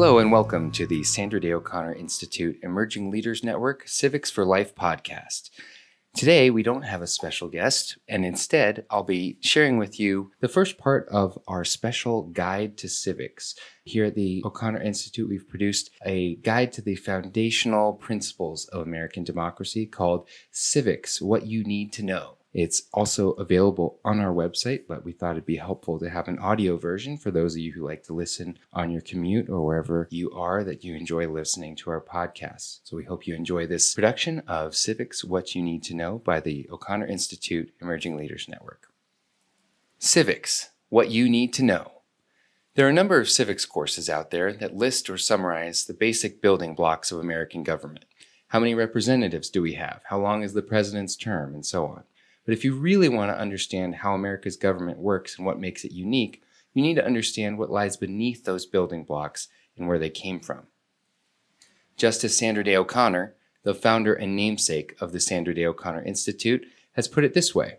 Hello and welcome to the Sandra Day O'Connor Institute Emerging Leaders Network Civics for Life podcast. Today, we don't have a special guest, and instead, I'll be sharing with you the first part of our special guide to civics. Here at the O'Connor Institute, we've produced a guide to the foundational principles of American democracy called Civics What You Need to Know. It's also available on our website, but we thought it'd be helpful to have an audio version for those of you who like to listen on your commute or wherever you are that you enjoy listening to our podcasts. So we hope you enjoy this production of Civics What You Need to Know by the O'Connor Institute Emerging Leaders Network. Civics What You Need to Know. There are a number of civics courses out there that list or summarize the basic building blocks of American government. How many representatives do we have? How long is the president's term? And so on. But if you really want to understand how America's government works and what makes it unique, you need to understand what lies beneath those building blocks and where they came from. Justice Sandra Day O'Connor, the founder and namesake of the Sandra Day O'Connor Institute, has put it this way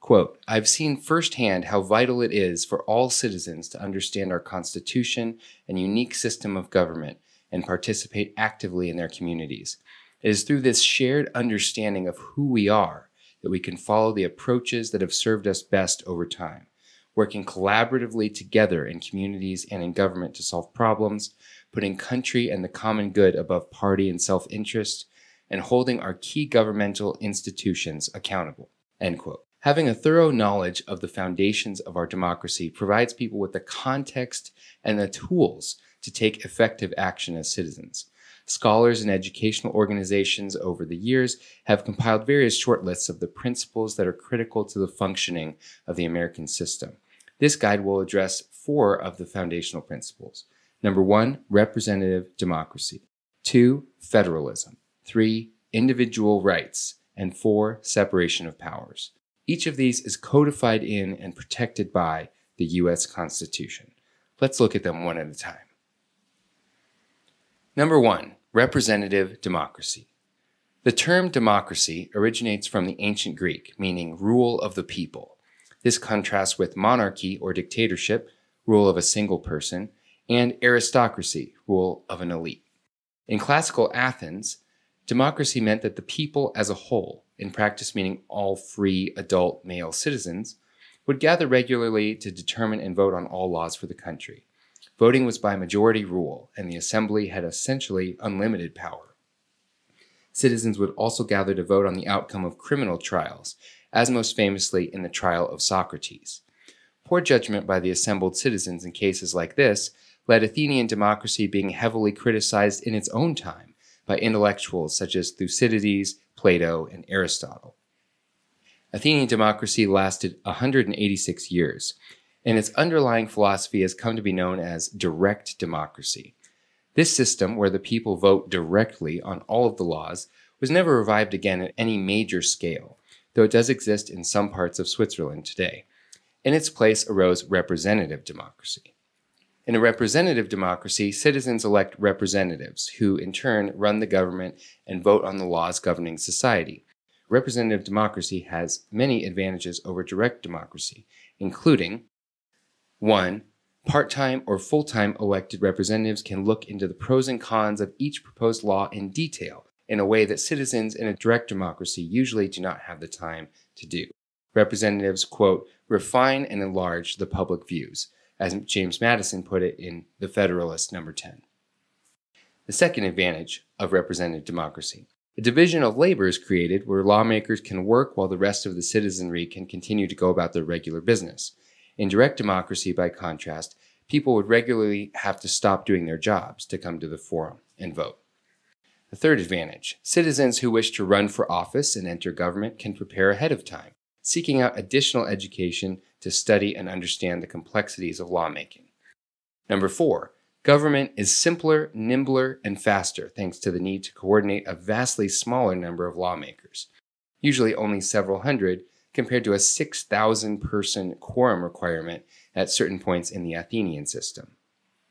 quote, I've seen firsthand how vital it is for all citizens to understand our Constitution and unique system of government and participate actively in their communities. It is through this shared understanding of who we are that we can follow the approaches that have served us best over time, working collaboratively together in communities and in government to solve problems, putting country and the common good above party and self interest, and holding our key governmental institutions accountable. End quote. Having a thorough knowledge of the foundations of our democracy provides people with the context and the tools to take effective action as citizens. Scholars and educational organizations over the years have compiled various short lists of the principles that are critical to the functioning of the American system. This guide will address four of the foundational principles. Number one, representative democracy. Two, federalism. Three, individual rights. And four, separation of powers. Each of these is codified in and protected by the U.S. Constitution. Let's look at them one at a time. Number one, Representative democracy. The term democracy originates from the ancient Greek, meaning rule of the people. This contrasts with monarchy or dictatorship, rule of a single person, and aristocracy, rule of an elite. In classical Athens, democracy meant that the people as a whole, in practice meaning all free adult male citizens, would gather regularly to determine and vote on all laws for the country. Voting was by majority rule, and the assembly had essentially unlimited power. Citizens would also gather to vote on the outcome of criminal trials, as most famously in the trial of Socrates. Poor judgment by the assembled citizens in cases like this led Athenian democracy being heavily criticized in its own time by intellectuals such as Thucydides, Plato, and Aristotle. Athenian democracy lasted 186 years, and its underlying philosophy has come to be known as direct democracy. This system, where the people vote directly on all of the laws, was never revived again at any major scale, though it does exist in some parts of Switzerland today. In its place arose representative democracy. In a representative democracy, citizens elect representatives, who in turn run the government and vote on the laws governing society. Representative democracy has many advantages over direct democracy, including one, part time or full time elected representatives can look into the pros and cons of each proposed law in detail in a way that citizens in a direct democracy usually do not have the time to do. Representatives, quote, refine and enlarge the public views, as James Madison put it in The Federalist number 10. The second advantage of representative democracy. A division of labor is created where lawmakers can work while the rest of the citizenry can continue to go about their regular business. In direct democracy, by contrast, people would regularly have to stop doing their jobs to come to the forum and vote. The third advantage citizens who wish to run for office and enter government can prepare ahead of time, seeking out additional education to study and understand the complexities of lawmaking. Number four, government is simpler, nimbler, and faster thanks to the need to coordinate a vastly smaller number of lawmakers, usually only several hundred compared to a 6,000 person quorum requirement at certain points in the Athenian system.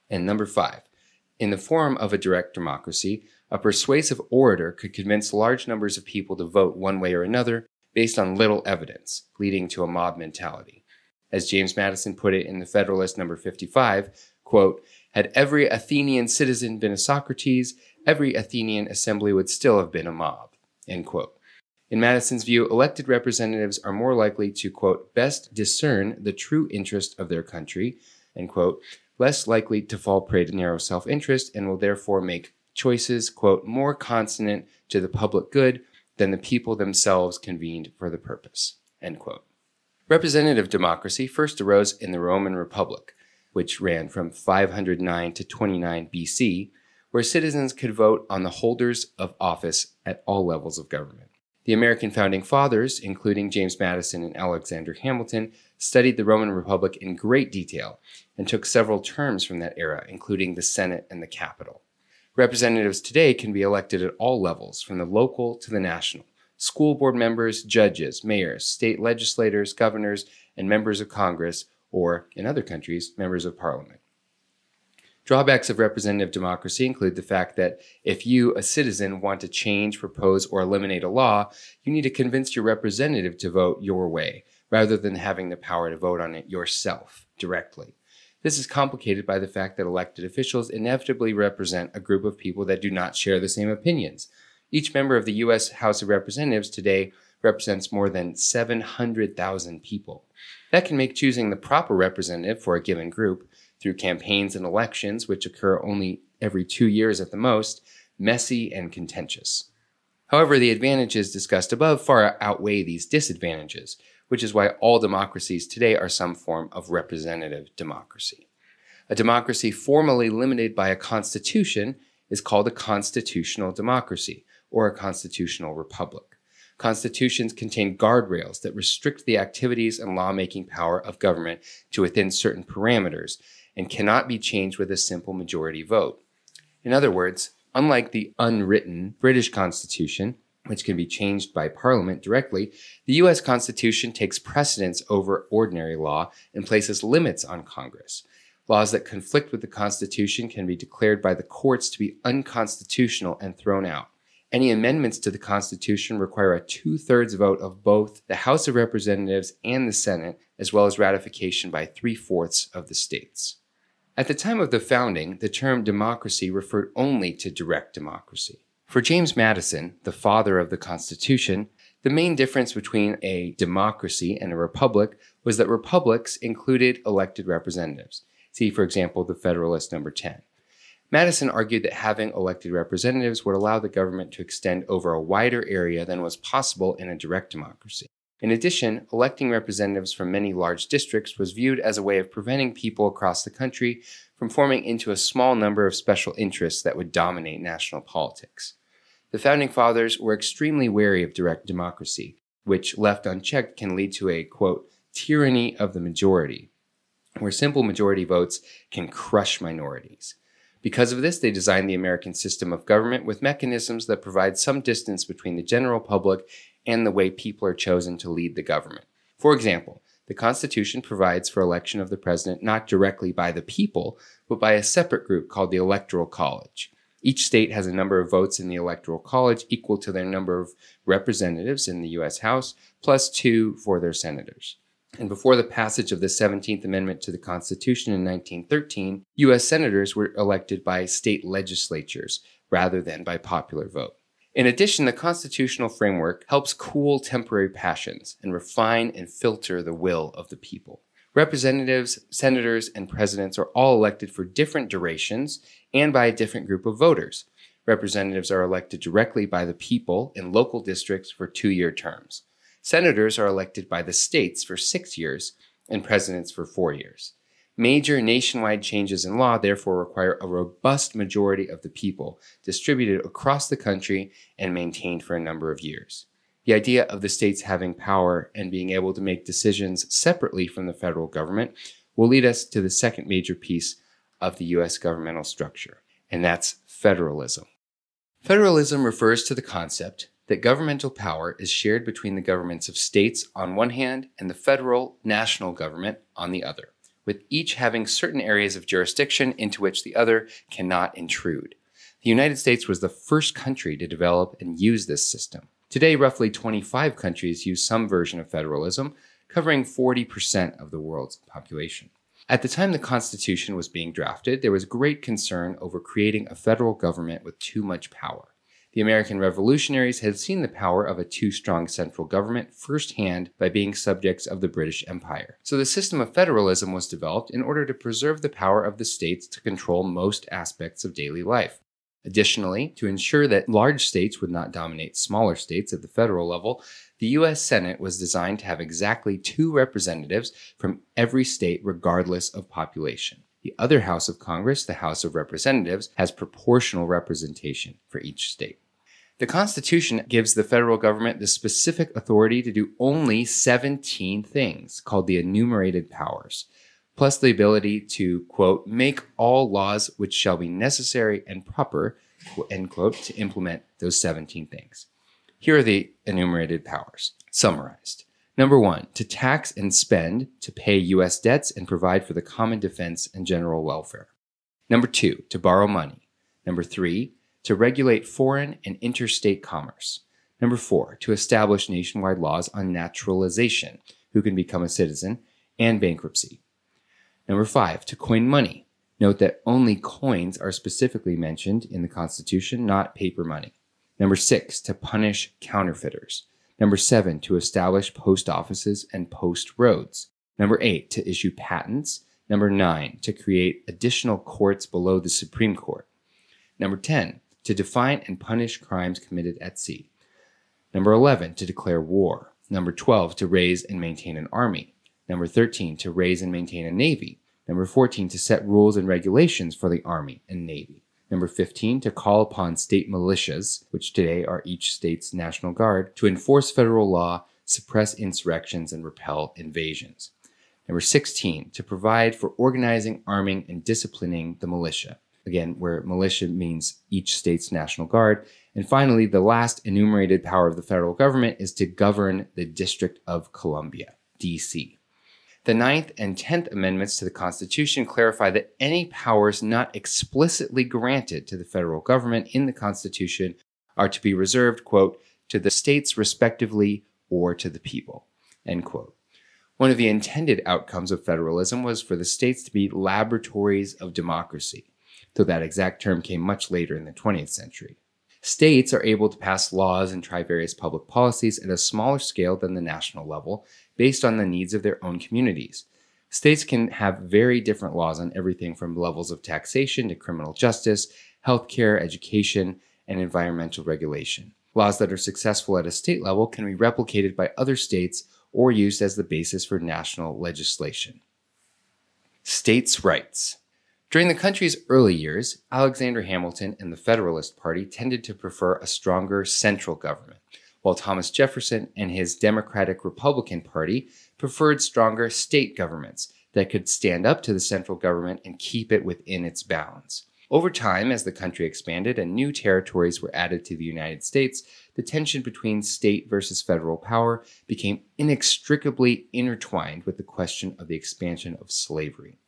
And number five, in the form of a direct democracy, a persuasive orator could convince large numbers of people to vote one way or another based on little evidence, leading to a mob mentality. As James Madison put it in the Federalist number 55, quote, Had every Athenian citizen been a Socrates, every Athenian assembly would still have been a mob. End quote. In Madison's view, elected representatives are more likely to, quote, best discern the true interest of their country, end quote, less likely to fall prey to narrow self interest, and will therefore make choices, quote, more consonant to the public good than the people themselves convened for the purpose, end quote. Representative democracy first arose in the Roman Republic, which ran from 509 to 29 BC, where citizens could vote on the holders of office at all levels of government. The American founding fathers, including James Madison and Alexander Hamilton, studied the Roman Republic in great detail and took several terms from that era, including the Senate and the Capitol. Representatives today can be elected at all levels, from the local to the national. School board members, judges, mayors, state legislators, governors, and members of Congress, or, in other countries, members of parliament. Drawbacks of representative democracy include the fact that if you, a citizen, want to change, propose, or eliminate a law, you need to convince your representative to vote your way, rather than having the power to vote on it yourself directly. This is complicated by the fact that elected officials inevitably represent a group of people that do not share the same opinions. Each member of the U.S. House of Representatives today represents more than 700,000 people. That can make choosing the proper representative for a given group through campaigns and elections, which occur only every two years at the most, messy and contentious. However, the advantages discussed above far outweigh these disadvantages, which is why all democracies today are some form of representative democracy. A democracy formally limited by a constitution is called a constitutional democracy or a constitutional republic. Constitutions contain guardrails that restrict the activities and lawmaking power of government to within certain parameters and cannot be changed with a simple majority vote. In other words, unlike the unwritten British Constitution, which can be changed by Parliament directly, the U.S. Constitution takes precedence over ordinary law and places limits on Congress. Laws that conflict with the Constitution can be declared by the courts to be unconstitutional and thrown out. Any amendments to the Constitution require a two thirds vote of both the House of Representatives and the Senate, as well as ratification by three fourths of the states. At the time of the founding, the term democracy referred only to direct democracy. For James Madison, the father of the Constitution, the main difference between a democracy and a republic was that republics included elected representatives. See, for example, the Federalist number 10. Madison argued that having elected representatives would allow the government to extend over a wider area than was possible in a direct democracy. In addition, electing representatives from many large districts was viewed as a way of preventing people across the country from forming into a small number of special interests that would dominate national politics. The Founding Fathers were extremely wary of direct democracy, which, left unchecked, can lead to a, quote, tyranny of the majority, where simple majority votes can crush minorities. Because of this, they designed the American system of government with mechanisms that provide some distance between the general public and the way people are chosen to lead the government. For example, the Constitution provides for election of the president not directly by the people, but by a separate group called the Electoral College. Each state has a number of votes in the Electoral College equal to their number of representatives in the U.S. House, plus two for their senators. And before the passage of the 17th Amendment to the Constitution in 1913, U.S. senators were elected by state legislatures rather than by popular vote. In addition, the constitutional framework helps cool temporary passions and refine and filter the will of the people. Representatives, senators, and presidents are all elected for different durations and by a different group of voters. Representatives are elected directly by the people in local districts for two year terms. Senators are elected by the states for six years, and presidents for four years. Major nationwide changes in law therefore require a robust majority of the people distributed across the country and maintained for a number of years. The idea of the states having power and being able to make decisions separately from the federal government will lead us to the second major piece of the U.S. governmental structure, and that's federalism. Federalism refers to the concept that governmental power is shared between the governments of states on one hand and the federal national government on the other with each having certain areas of jurisdiction into which the other cannot intrude. The United States was the first country to develop and use this system. Today, roughly 25 countries use some version of federalism, covering 40% of the world's population. At the time the Constitution was being drafted, there was great concern over creating a federal government with too much power. The American revolutionaries had seen the power of a too strong central government firsthand by being subjects of the British Empire. So the system of federalism was developed in order to preserve the power of the states to control most aspects of daily life. Additionally, to ensure that large states would not dominate smaller states at the federal level, the U.S. Senate was designed to have exactly two representatives from every state, regardless of population. The other House of Congress, the House of Representatives, has proportional representation for each state. The Constitution gives the federal government the specific authority to do only 17 things called the enumerated powers, plus the ability to, quote, make all laws which shall be necessary and proper, end quote, to implement those 17 things. Here are the enumerated powers, summarized. Number one, to tax and spend to pay U.S. debts and provide for the common defense and general welfare. Number two, to borrow money. Number three, to regulate foreign and interstate commerce. Number four, to establish nationwide laws on naturalization, who can become a citizen, and bankruptcy. Number five, to coin money. Note that only coins are specifically mentioned in the Constitution, not paper money. Number six, to punish counterfeiters. Number seven, to establish post offices and post roads. Number eight, to issue patents. Number nine, to create additional courts below the Supreme Court. Number 10, to define and punish crimes committed at sea. Number 11, to declare war. Number 12, to raise and maintain an army. Number 13, to raise and maintain a navy. Number 14, to set rules and regulations for the army and navy. Number 15, to call upon state militias, which today are each state's national guard, to enforce federal law, suppress insurrections, and repel invasions. Number 16, to provide for organizing, arming, and disciplining the militia again, where militia means each state's national guard. And finally, the last enumerated power of the federal government is to govern the District of Columbia, D.C. The Ninth and Tenth Amendments to the Constitution clarify that any powers not explicitly granted to the federal government in the Constitution are to be reserved, quote, to the states respectively or to the people, end quote. One of the intended outcomes of federalism was for the states to be laboratories of democracy though that exact term came much later in the 20th century. States are able to pass laws and try various public policies at a smaller scale than the national level based on the needs of their own communities. States can have very different laws on everything from levels of taxation to criminal justice, healthcare, education, and environmental regulation. Laws that are successful at a state level can be replicated by other states or used as the basis for national legislation. States' rights. During the country's early years, Alexander Hamilton and the Federalist Party tended to prefer a stronger central government, while Thomas Jefferson and his Democratic Republican Party preferred stronger state governments that could stand up to the central government and keep it within its bounds. Over time, as the country expanded and new territories were added to the United States, the tension between state versus federal power became inextricably intertwined with the question of the expansion of slavery.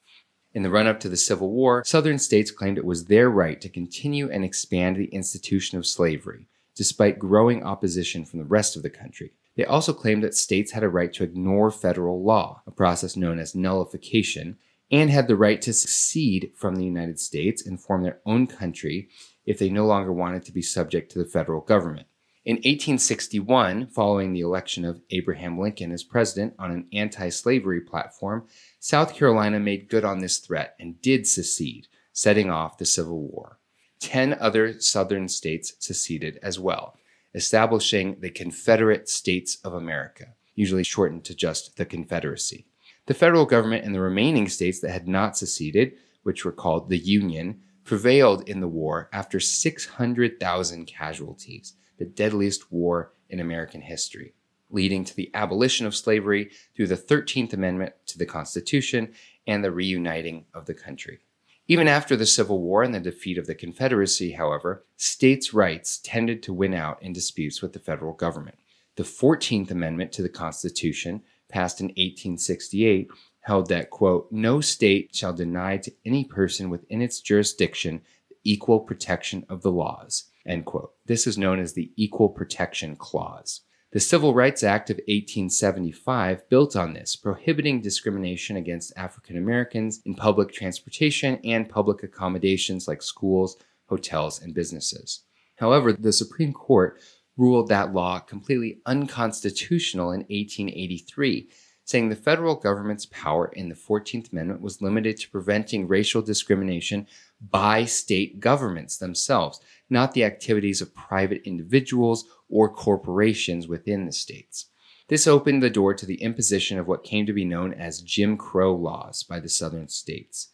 In the run up to the Civil War, Southern states claimed it was their right to continue and expand the institution of slavery, despite growing opposition from the rest of the country. They also claimed that states had a right to ignore federal law, a process known as nullification, and had the right to secede from the United States and form their own country if they no longer wanted to be subject to the federal government. In 1861, following the election of Abraham Lincoln as president on an anti slavery platform, South Carolina made good on this threat and did secede, setting off the Civil War. Ten other southern states seceded as well, establishing the Confederate States of America, usually shortened to just the Confederacy. The federal government and the remaining states that had not seceded, which were called the Union, prevailed in the war after 600,000 casualties, the deadliest war in American history leading to the abolition of slavery through the 13th Amendment to the Constitution and the reuniting of the country. Even after the Civil War and the defeat of the Confederacy, however, states' rights tended to win out in disputes with the federal government. The 14th Amendment to the Constitution, passed in 1868, held that, quote, no state shall deny to any person within its jurisdiction the equal protection of the laws, end quote. This is known as the Equal Protection Clause. The Civil Rights Act of 1875 built on this, prohibiting discrimination against African Americans in public transportation and public accommodations like schools, hotels, and businesses. However, the Supreme Court ruled that law completely unconstitutional in 1883, saying the federal government's power in the 14th Amendment was limited to preventing racial discrimination by state governments themselves, not the activities of private individuals or corporations within the states. This opened the door to the imposition of what came to be known as Jim Crow laws by the southern states.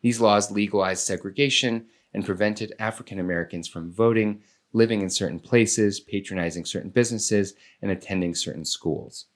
These laws legalized segregation and prevented African Americans from voting, living in certain places, patronizing certain businesses, and attending certain schools.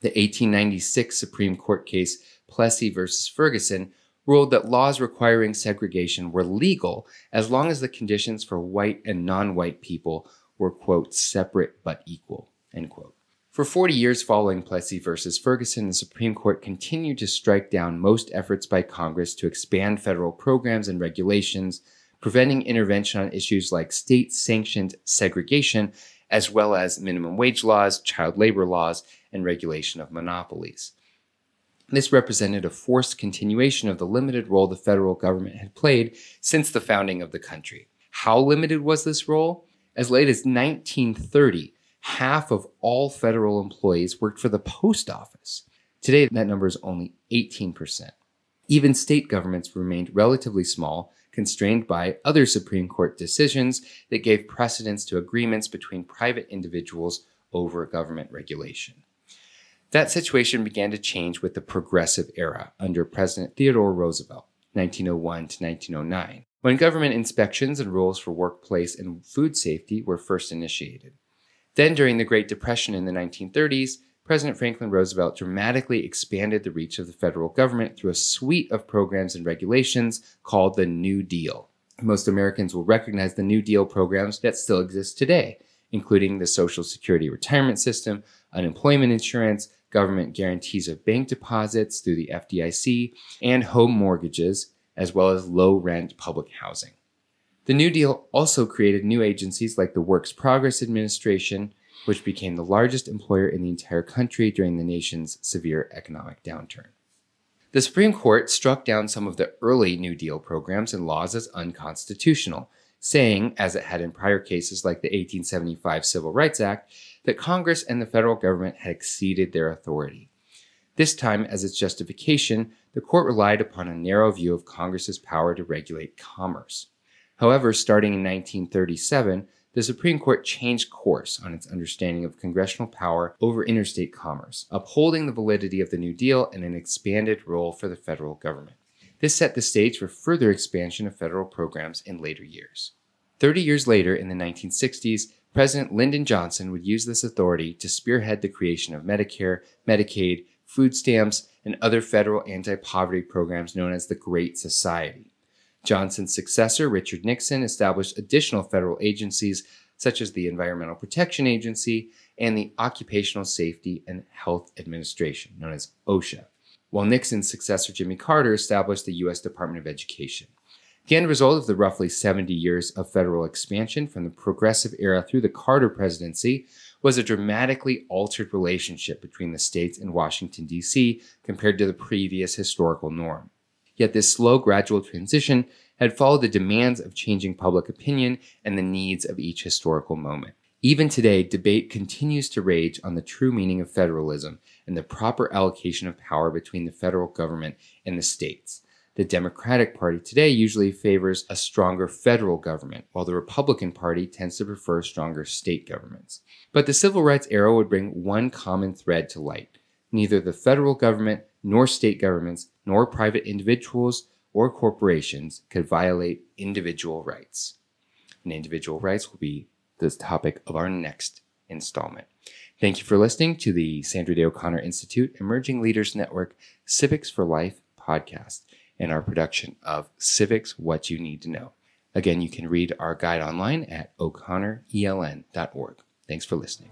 The 1896 Supreme Court case Plessy v. Ferguson ruled that laws requiring segregation were legal as long as the conditions for white and non white people were, quote, separate but equal, end quote. For 40 years following Plessy versus Ferguson, the Supreme Court continued to strike down most efforts by Congress to expand federal programs and regulations, preventing intervention on issues like state sanctioned segregation, as well as minimum wage laws, child labor laws, and regulation of monopolies. This represented a forced continuation of the limited role the federal government had played since the founding of the country. How limited was this role? As late as 1930, half of all federal employees worked for the post office. Today, that number is only 18%. Even state governments remained relatively small, constrained by other Supreme Court decisions that gave precedence to agreements between private individuals over government regulation. That situation began to change with the Progressive Era under President Theodore Roosevelt, 1901 to 1909 when government inspections and rules for workplace and food safety were first initiated. Then, during the Great Depression in the 1930s, President Franklin Roosevelt dramatically expanded the reach of the federal government through a suite of programs and regulations called the New Deal. Most Americans will recognize the New Deal programs that still exist today, including the Social Security retirement system, unemployment insurance, government guarantees of bank deposits through the FDIC, and home mortgages, as well as low rent public housing. The New Deal also created new agencies like the Works Progress Administration, which became the largest employer in the entire country during the nation's severe economic downturn. The Supreme Court struck down some of the early New Deal programs and laws as unconstitutional, saying, as it had in prior cases like the 1875 Civil Rights Act, that Congress and the federal government had exceeded their authority. This time, as its justification, the court relied upon a narrow view of Congress's power to regulate commerce. However, starting in 1937, the Supreme Court changed course on its understanding of congressional power over interstate commerce, upholding the validity of the New Deal and an expanded role for the federal government. This set the stage for further expansion of federal programs in later years. Thirty years later, in the 1960s, President Lyndon Johnson would use this authority to spearhead the creation of Medicare, Medicaid, food stamps, and other federal anti poverty programs known as the Great Society. Johnson's successor, Richard Nixon, established additional federal agencies such as the Environmental Protection Agency and the Occupational Safety and Health Administration, known as OSHA, while Nixon's successor, Jimmy Carter, established the U.S. Department of Education. The end result of the roughly 70 years of federal expansion from the progressive era through the Carter presidency was a dramatically altered relationship between the states and Washington, D.C., compared to the previous historical norm. Yet this slow, gradual transition had followed the demands of changing public opinion and the needs of each historical moment. Even today, debate continues to rage on the true meaning of federalism and the proper allocation of power between the federal government and the states. The Democratic Party today usually favors a stronger federal government, while the Republican Party tends to prefer stronger state governments. But the civil rights era would bring one common thread to light. Neither the federal government, nor state governments, nor private individuals or corporations could violate individual rights. And individual rights will be the topic of our next installment. Thank you for listening to the Sandra Day O'Connor Institute Emerging Leaders Network Civics for Life podcast and our production of Civics What You Need to Know. Again, you can read our guide online at o'connoreln.org. Thanks for listening.